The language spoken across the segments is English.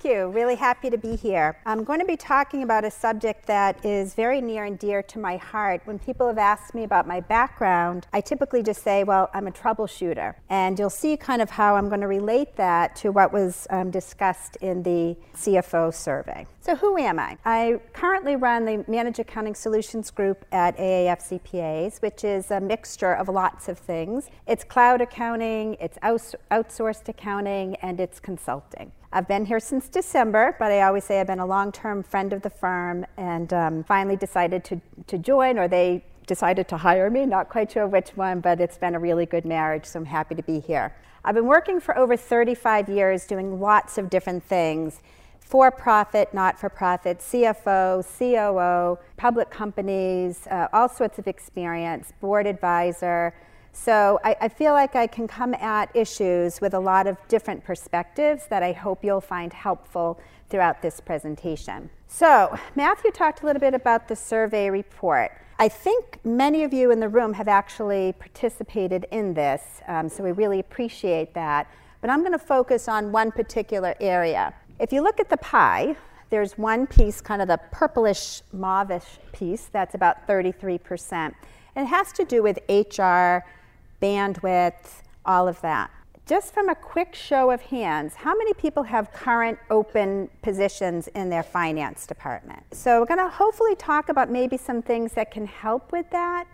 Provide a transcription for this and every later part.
Thank you. Really happy to be here. I'm going to be talking about a subject that is very near and dear to my heart. When people have asked me about my background, I typically just say, well, I'm a troubleshooter. And you'll see kind of how I'm going to relate that to what was um, discussed in the CFO survey. So, who am I? I currently run the Managed Accounting Solutions Group at AAF CPAs, which is a mixture of lots of things. It's cloud accounting, it's outsourced accounting, and it's consulting. I've been here since December, but I always say I've been a long term friend of the firm and um, finally decided to, to join, or they decided to hire me. Not quite sure which one, but it's been a really good marriage, so I'm happy to be here. I've been working for over 35 years doing lots of different things for profit, not for profit, CFO, COO, public companies, uh, all sorts of experience, board advisor. So I, I, feel like I can come at issues with a lot of different perspectives that I hope you'll find helpful throughout this presentation. So Matthew talked a little bit about the survey report. I think many of you in the room have actually participated in this, um, so we really appreciate that. But I'm going to focus on one particular area. If you look at the pie, there's one piece, kind of the purplish mauvish piece, that's about 33%. And it has to do with HR, bandwidth, all of that. Just from a quick show of hands, how many people have current open positions in their finance department? So we're going to hopefully talk about maybe some things that can help with that.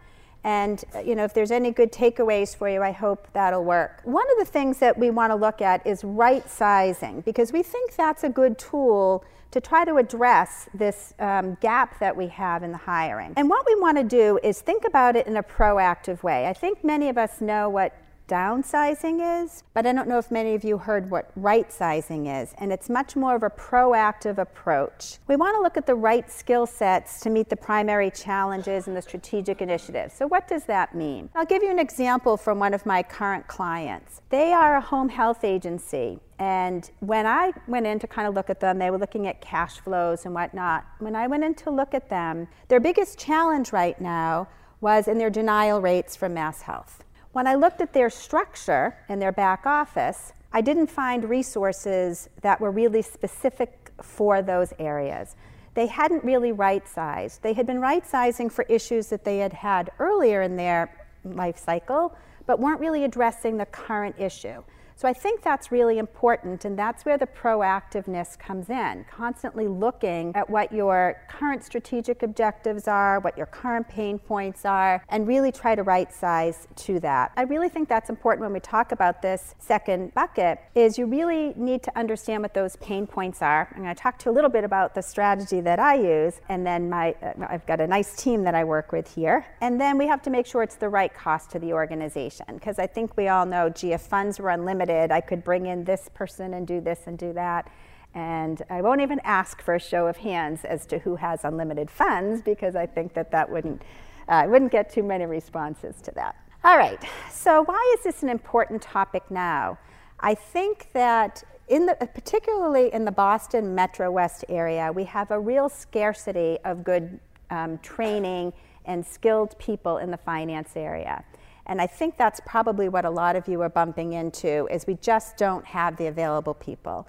And you know, if there's any good takeaways for you, I hope that'll work. One of the things that we want to look at is right sizing because we think that's a good tool to try to address this um, gap that we have in the hiring. And what we want to do is think about it in a proactive way. I think many of us know what downsizing is, but I don't know if many of you heard what right sizing is, and it's much more of a proactive approach. We want to look at the right skill sets to meet the primary challenges and the strategic initiatives. So, what does that mean? I'll give you an example from one of my current clients. They are a home health agency. And when I went in to kind of look at them, they were looking at cash flows and whatnot. When I went in to look at them, their biggest challenge right now was in their denial rates from Mass Health. When I looked at their structure in their back office, I didn't find resources that were really specific for those areas. They hadn't really right sized. They had been right sizing for issues that they had had earlier in their life cycle, but weren't really addressing the current issue. So I think that's really important, and that's where the proactiveness comes in. Constantly looking at what your current strategic objectives are, what your current pain points are, and really try to right size to that. I really think that's important when we talk about this second bucket is you really need to understand what those pain points are. I'm going to talk to you a little bit about the strategy that I use, and then my uh, I've got a nice team that I work with here. And then we have to make sure it's the right cost to the organization because I think we all know, if funds were unlimited, limited. I could bring in this person and do this and do that. And I won't even ask for a show of hands as to who has unlimited funds because I think that that wouldn't, uh, wouldn't get too many responses to that. All right, so why is this an important topic now? I think that in the, particularly in the Boston Metro West area, we have a real scarcity of good um, training and skilled people in the finance area. And I think that's probably what a lot of you are bumping into is we just don't have the available people.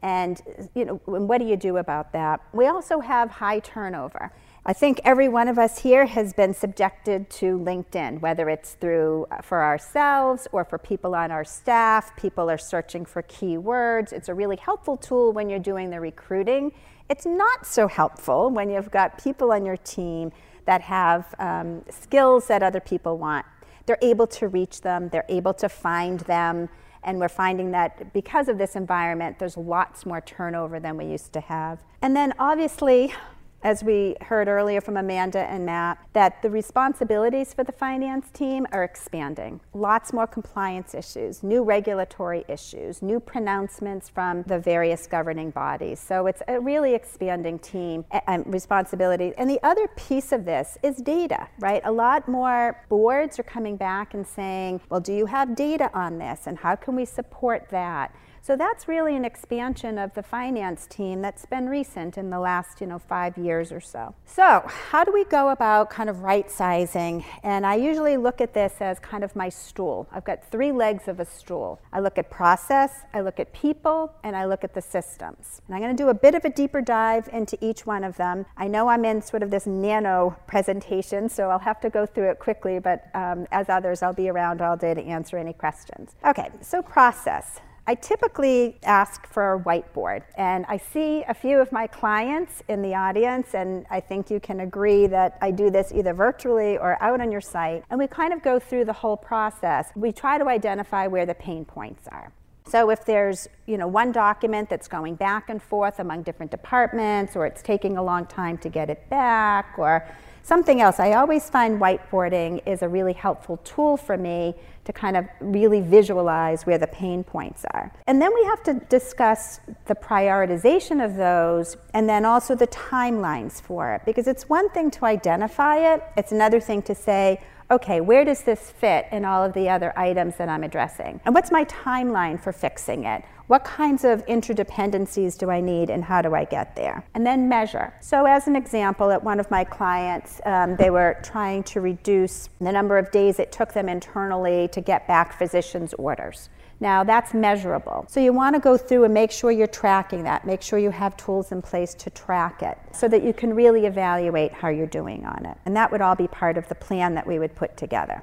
And you know, what do you do about that? We also have high turnover. I think every one of us here has been subjected to LinkedIn, whether it's through uh, for ourselves or for people on our staff. People are searching for keywords. It's a really helpful tool when you're doing the recruiting. It's not so helpful when you've got people on your team that have um, skills that other people want they're able to reach them, they're able to find them. And we're finding that because of this environment, there's lots more turnover than we used to have. And then obviously, as we heard earlier from Amanda and Matt, that the responsibilities for the finance team are expanding. Lots more compliance issues, new regulatory issues, new pronouncements from the various governing bodies. So it's a really expanding team and responsibility. And the other piece of this is data, right? A lot more boards are coming back and saying, well, do you have data on this? And how can we support that? So that's really an expansion of the finance team that's been recent in the last, you know, five years or so. So how do we go about kind of right sizing? And I usually look at this as kind of my stool. I've got three legs of a stool. I look at process, I look at people, and I look at the systems. And I'm going to do a bit of a deeper dive into each one of them. I know I'm in sort of this nano presentation, so I'll have to go through it quickly, but um, as others, I'll be around all day to answer any questions. Okay, so process. I typically ask for a whiteboard, and I see a few of my clients in the audience, and I think you can agree that I do this either virtually or out on your site, and we kind of go through the whole process. We try to identify where the pain points are. So if there's you know one document that's going back and forth among different departments, or it's taking a long time to get it back, or something else, I always find whiteboarding is a really helpful tool for me to kind of really visualize where the pain points are. And then we have to discuss the prioritization of those and then also the timelines for it. Because it's one thing to identify it, it's another thing to say, okay, where does this fit in all of the other items that I'm addressing? And what's my timeline for fixing it? What kinds of interdependencies do I need and how do I get there? And then measure. So, as an example, at one of my clients, um, they were trying to reduce the number of days it took them internally to get back physicians' orders. Now, that's measurable. So, you want to go through and make sure you're tracking that. Make sure you have tools in place to track it so that you can really evaluate how you're doing on it. And that would all be part of the plan that we would put together.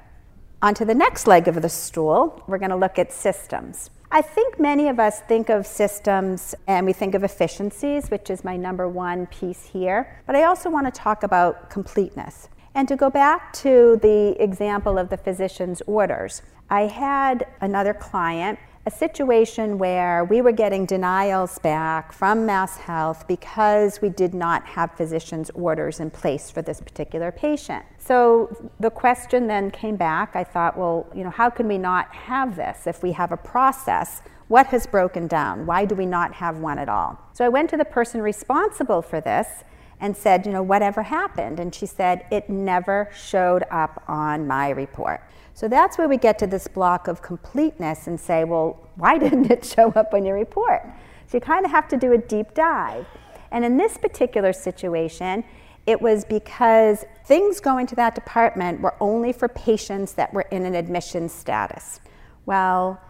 On to the next leg of the stool, we're going to look at systems. I think many of us think of systems and we think of efficiencies, which is my number one piece here. But I also want to talk about completeness. And to go back to the example of the physician's orders, I had another client a situation where we were getting denials back from Mass Health because we did not have physician's orders in place for this particular patient. So the question then came back. I thought, well, you know, how can we not have this if we have a process? What has broken down? Why do we not have one at all? So I went to the person responsible for this and said, you know, whatever happened? And she said, it never showed up on my report. So that's where we get to this block of completeness and say, well, why didn't it show up on your report? So you kind of have to do a deep dive. And in this particular situation, it was because things going to that department were only for patients that were in an admission status. Well,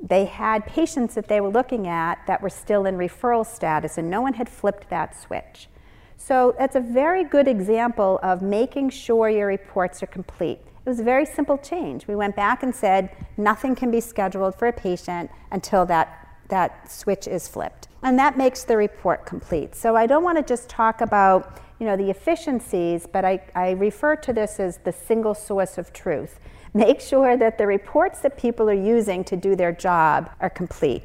they had patients that they were looking at that were still in referral status, and no one had flipped that switch. So that's a very good example of making sure your reports are complete. It was a very simple change. We went back and said nothing can be scheduled for a patient until that, that switch is flipped. And that makes the report complete. So I don't want to just talk about you know, the efficiencies, but I, I refer to this as the single source of truth. Make sure that the reports that people are using to do their job are complete.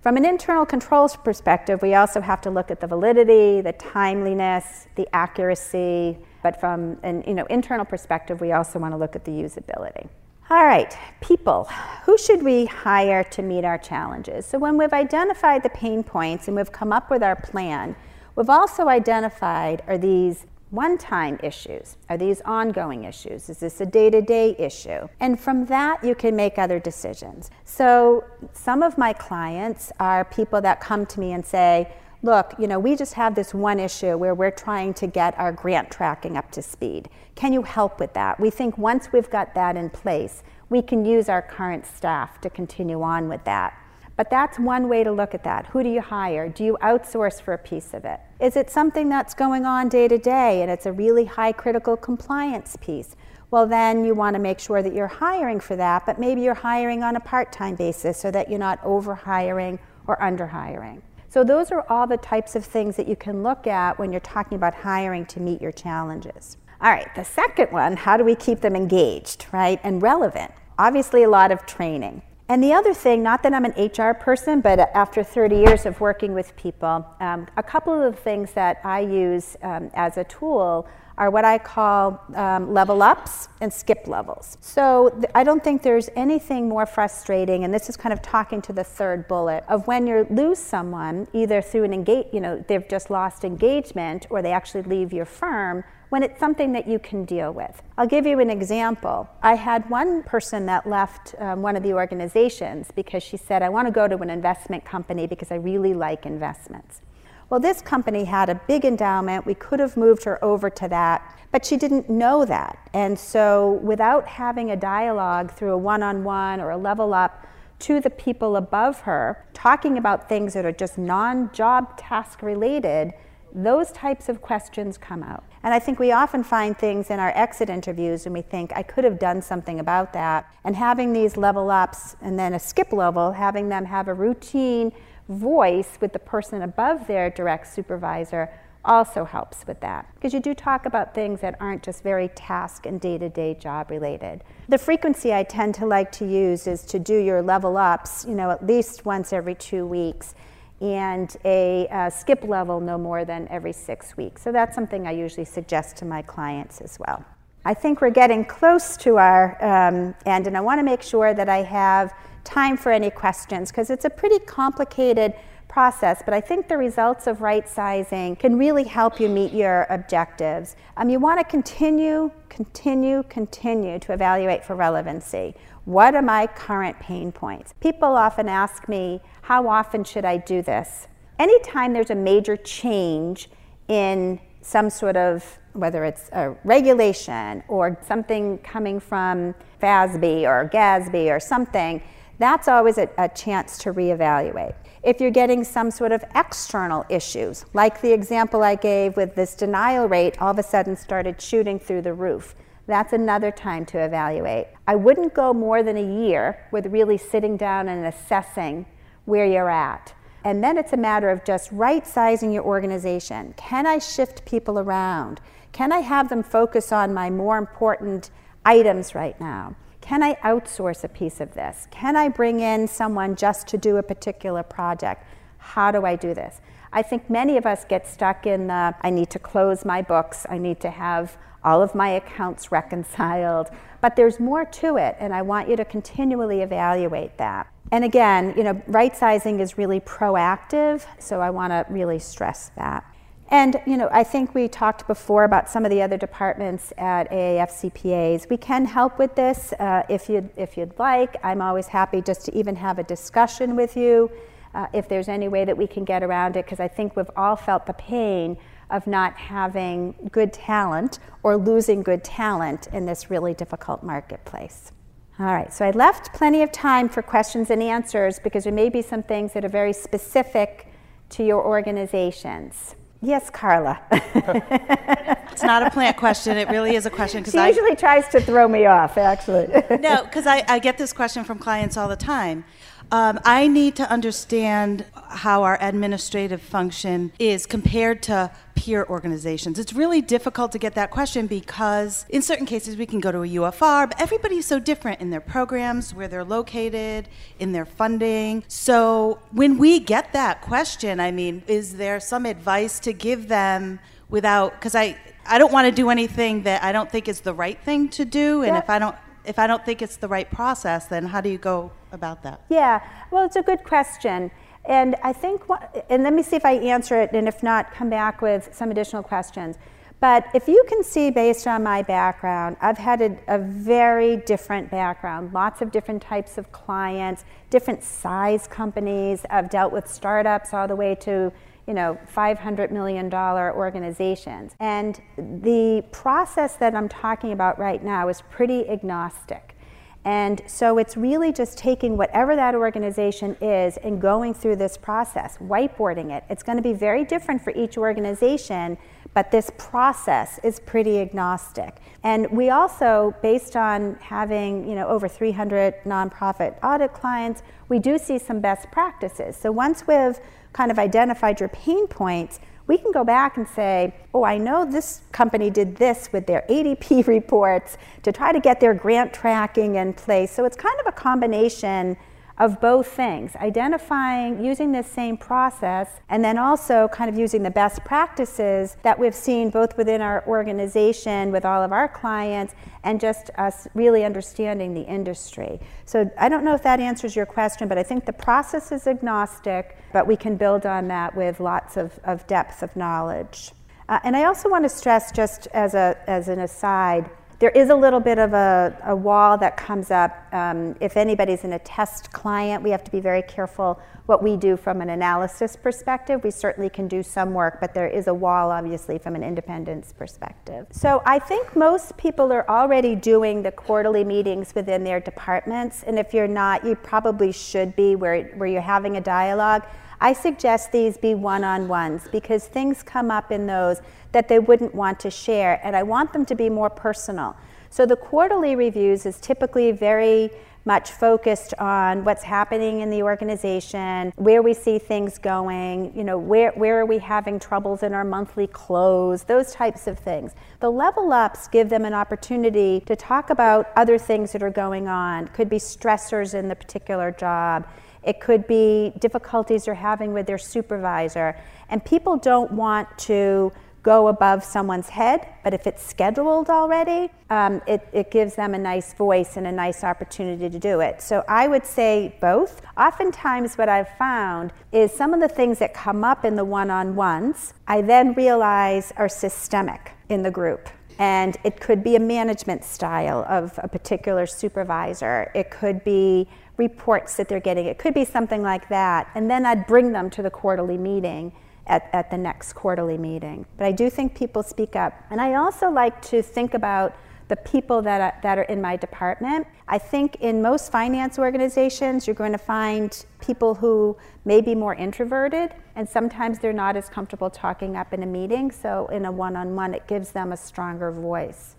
From an internal controls perspective, we also have to look at the validity, the timeliness, the accuracy, but from an you know, internal perspective, we also want to look at the usability. All right, people. Who should we hire to meet our challenges? So, when we've identified the pain points and we've come up with our plan, we've also identified are these one time issues? Are these ongoing issues? Is this a day to day issue? And from that, you can make other decisions. So, some of my clients are people that come to me and say, look, you know, we just have this one issue where we're trying to get our grant tracking up to speed. Can you help with that? We think once we've got that in place, we can use our current staff to continue on with that. But that's one way to look at that. Who do you hire? Do you outsource for a piece of it? Is it something that's going on day to day and it's a really high critical compliance piece? Well, then you want to make sure that you're hiring for that, but maybe you're hiring on a part time basis so that you're not over hiring or under hiring. So those are all the types of things that you can look at when you're talking about hiring to meet your challenges. All right, the second one, how do we keep them engaged, right, and relevant? Obviously, a lot of training. And the other thing, not that I'm an HR person, but after 30 years of working with people, um, a couple of the things that I use um, as a tool are what I call um, level ups and skip levels. So th- I don't think there's anything more frustrating, and this is kind of talking to the third bullet of when you lose someone, either through an engage, you know, they've just lost engagement, or they actually leave your firm when it's something that you can deal with. I'll give you an example. I had one person that left um, one of the organizations because she said, I want to go to an investment company because I really like investments. Well, this company had a big endowment. We could have moved her over to that, but she didn't know that. And so, without having a dialogue through a one on one or a level up to the people above her, talking about things that are just non job task related, those types of questions come out. And I think we often find things in our exit interviews and we think, I could have done something about that. And having these level ups and then a skip level, having them have a routine voice with the person above their direct supervisor also helps with that because you do talk about things that aren't just very task and day to day job related. The frequency I tend to like to use is to do your level ups, you know, at least once every two weeks and a uh, skip level no more than every six weeks. So that's something I usually suggest to my clients as well. I think we're getting close to our um, end, and I want to make sure that I have time for any questions because it's a pretty complicated process, but I think the results of right sizing can really help you meet your objectives. Um, you want to continue, continue, continue to evaluate for relevancy. What are my current pain points? People often ask me, how often should I do this? Anytime there's a major change in some sort of whether it's a regulation or something coming from FASB or GASB or something, that's always a, a chance to reevaluate. If you're getting some sort of external issues, like the example I gave with this denial rate all of a sudden started shooting through the roof, that's another time to evaluate. I wouldn't go more than a year with really sitting down and assessing where you're at. And then it's a matter of just right sizing your organization. Can I shift people around? Can I have them focus on my more important items right now? Can I outsource a piece of this? Can I bring in someone just to do a particular project? How do I do this? I think many of us get stuck in the I need to close my books, I need to have all of my accounts reconciled, but there's more to it, and I want you to continually evaluate that. And again, you know, right sizing is really proactive, so I want to really stress that. And you know, I think we talked before about some of the other departments at AAF CPAs. We can help with this uh, if you'd if you'd like. I'm always happy just to even have a discussion with you uh, if there's any way that we can get around it, because I think we've all felt the pain of not having good talent or losing good talent in this really difficult marketplace. All right, so I left plenty of time for questions and answers because there may be some things that are very specific to your organizations. Yes, Carla. it's not a plant question. It really is a question. She I, usually tries to throw me off, actually. no, because I, I get this question from clients all the time. Um, I need to understand how our administrative function is compared to peer organizations. It's really difficult to get that question because in certain cases we can go to a UFR, but everybody's so different in their programs, where they're located, in their funding. So when we get that question, I mean, is there some advice to give them without, because I, I don't want to do anything that I don't think is the right thing to do, and if I don't if I don't think it's the right process, then how do you go about that? Yeah, well, it's a good question. And I think, what, and let me see if I answer it, and if not, come back with some additional questions. But if you can see based on my background, I've had a, a, very different background, lots of different types of clients, different size companies. I've dealt with startups all the way to you know, $500 million organizations. And the process that I'm talking about right now is pretty agnostic. And so it's really just taking whatever that organization is and going through this process, whiteboarding it. It's going to be very different for each organization, but this process is pretty agnostic. And we also, based on having you know over 300 nonprofit audit clients, we do see some best practices. So once we've kind of identified your pain points, we can go back and say, oh, I know this company did this with their ADP reports to try to get their grant tracking in place. So it's kind of a combination of both things identifying, using this same process, and then also kind of using the best practices that we've seen both within our organization with all of our clients and just us really understanding the industry. So I don't know if that answers your question, but I think the process is agnostic, but we can build on that with lots of, of depth of knowledge. Uh, and I also want to stress, just as, a, as an aside, there is a little bit of a, a wall that comes up. Um, if anybody's in a test client, we have to be very careful what we do from an analysis perspective. We certainly can do some work, but there is a wall, obviously, from an independence perspective. So I think most people are already doing the quarterly meetings within their departments. And if you're not, you probably should be where, where you're having a dialogue. I suggest these be one on ones because things come up in those that they wouldn't want to share, and I want them to be more personal. So the quarterly reviews is typically very much focused on what's happening in the organization, where we see things going, you know, where, where are we having troubles in our monthly close, those types of things. The level ups give them an opportunity to talk about other things that are going on, could be stressors in the particular job. It could be difficulties they're having with their supervisor. And people don't want to go above someone's head, but if it's scheduled already, um, it, it gives them a nice voice and a nice opportunity to do it. So I would say both. Oftentimes, what I've found is some of the things that come up in the one on ones, I then realize are systemic in the group. And it could be a management style of a particular supervisor. It could be reports that they're getting. It could be something like that. And then I'd bring them to the quarterly meeting at, at the next quarterly meeting. But I do think people speak up. And I also like to think about the people that that are in my department. I think in most finance organizations, you're going to find people who may be more introverted, and sometimes they're not as comfortable talking up in a meeting. So, in a one on one, it gives them a stronger voice.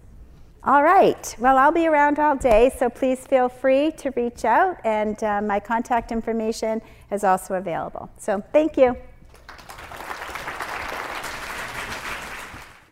All right. Well, I'll be around all day, so please feel free to reach out, and uh, my contact information is also available. So, thank you.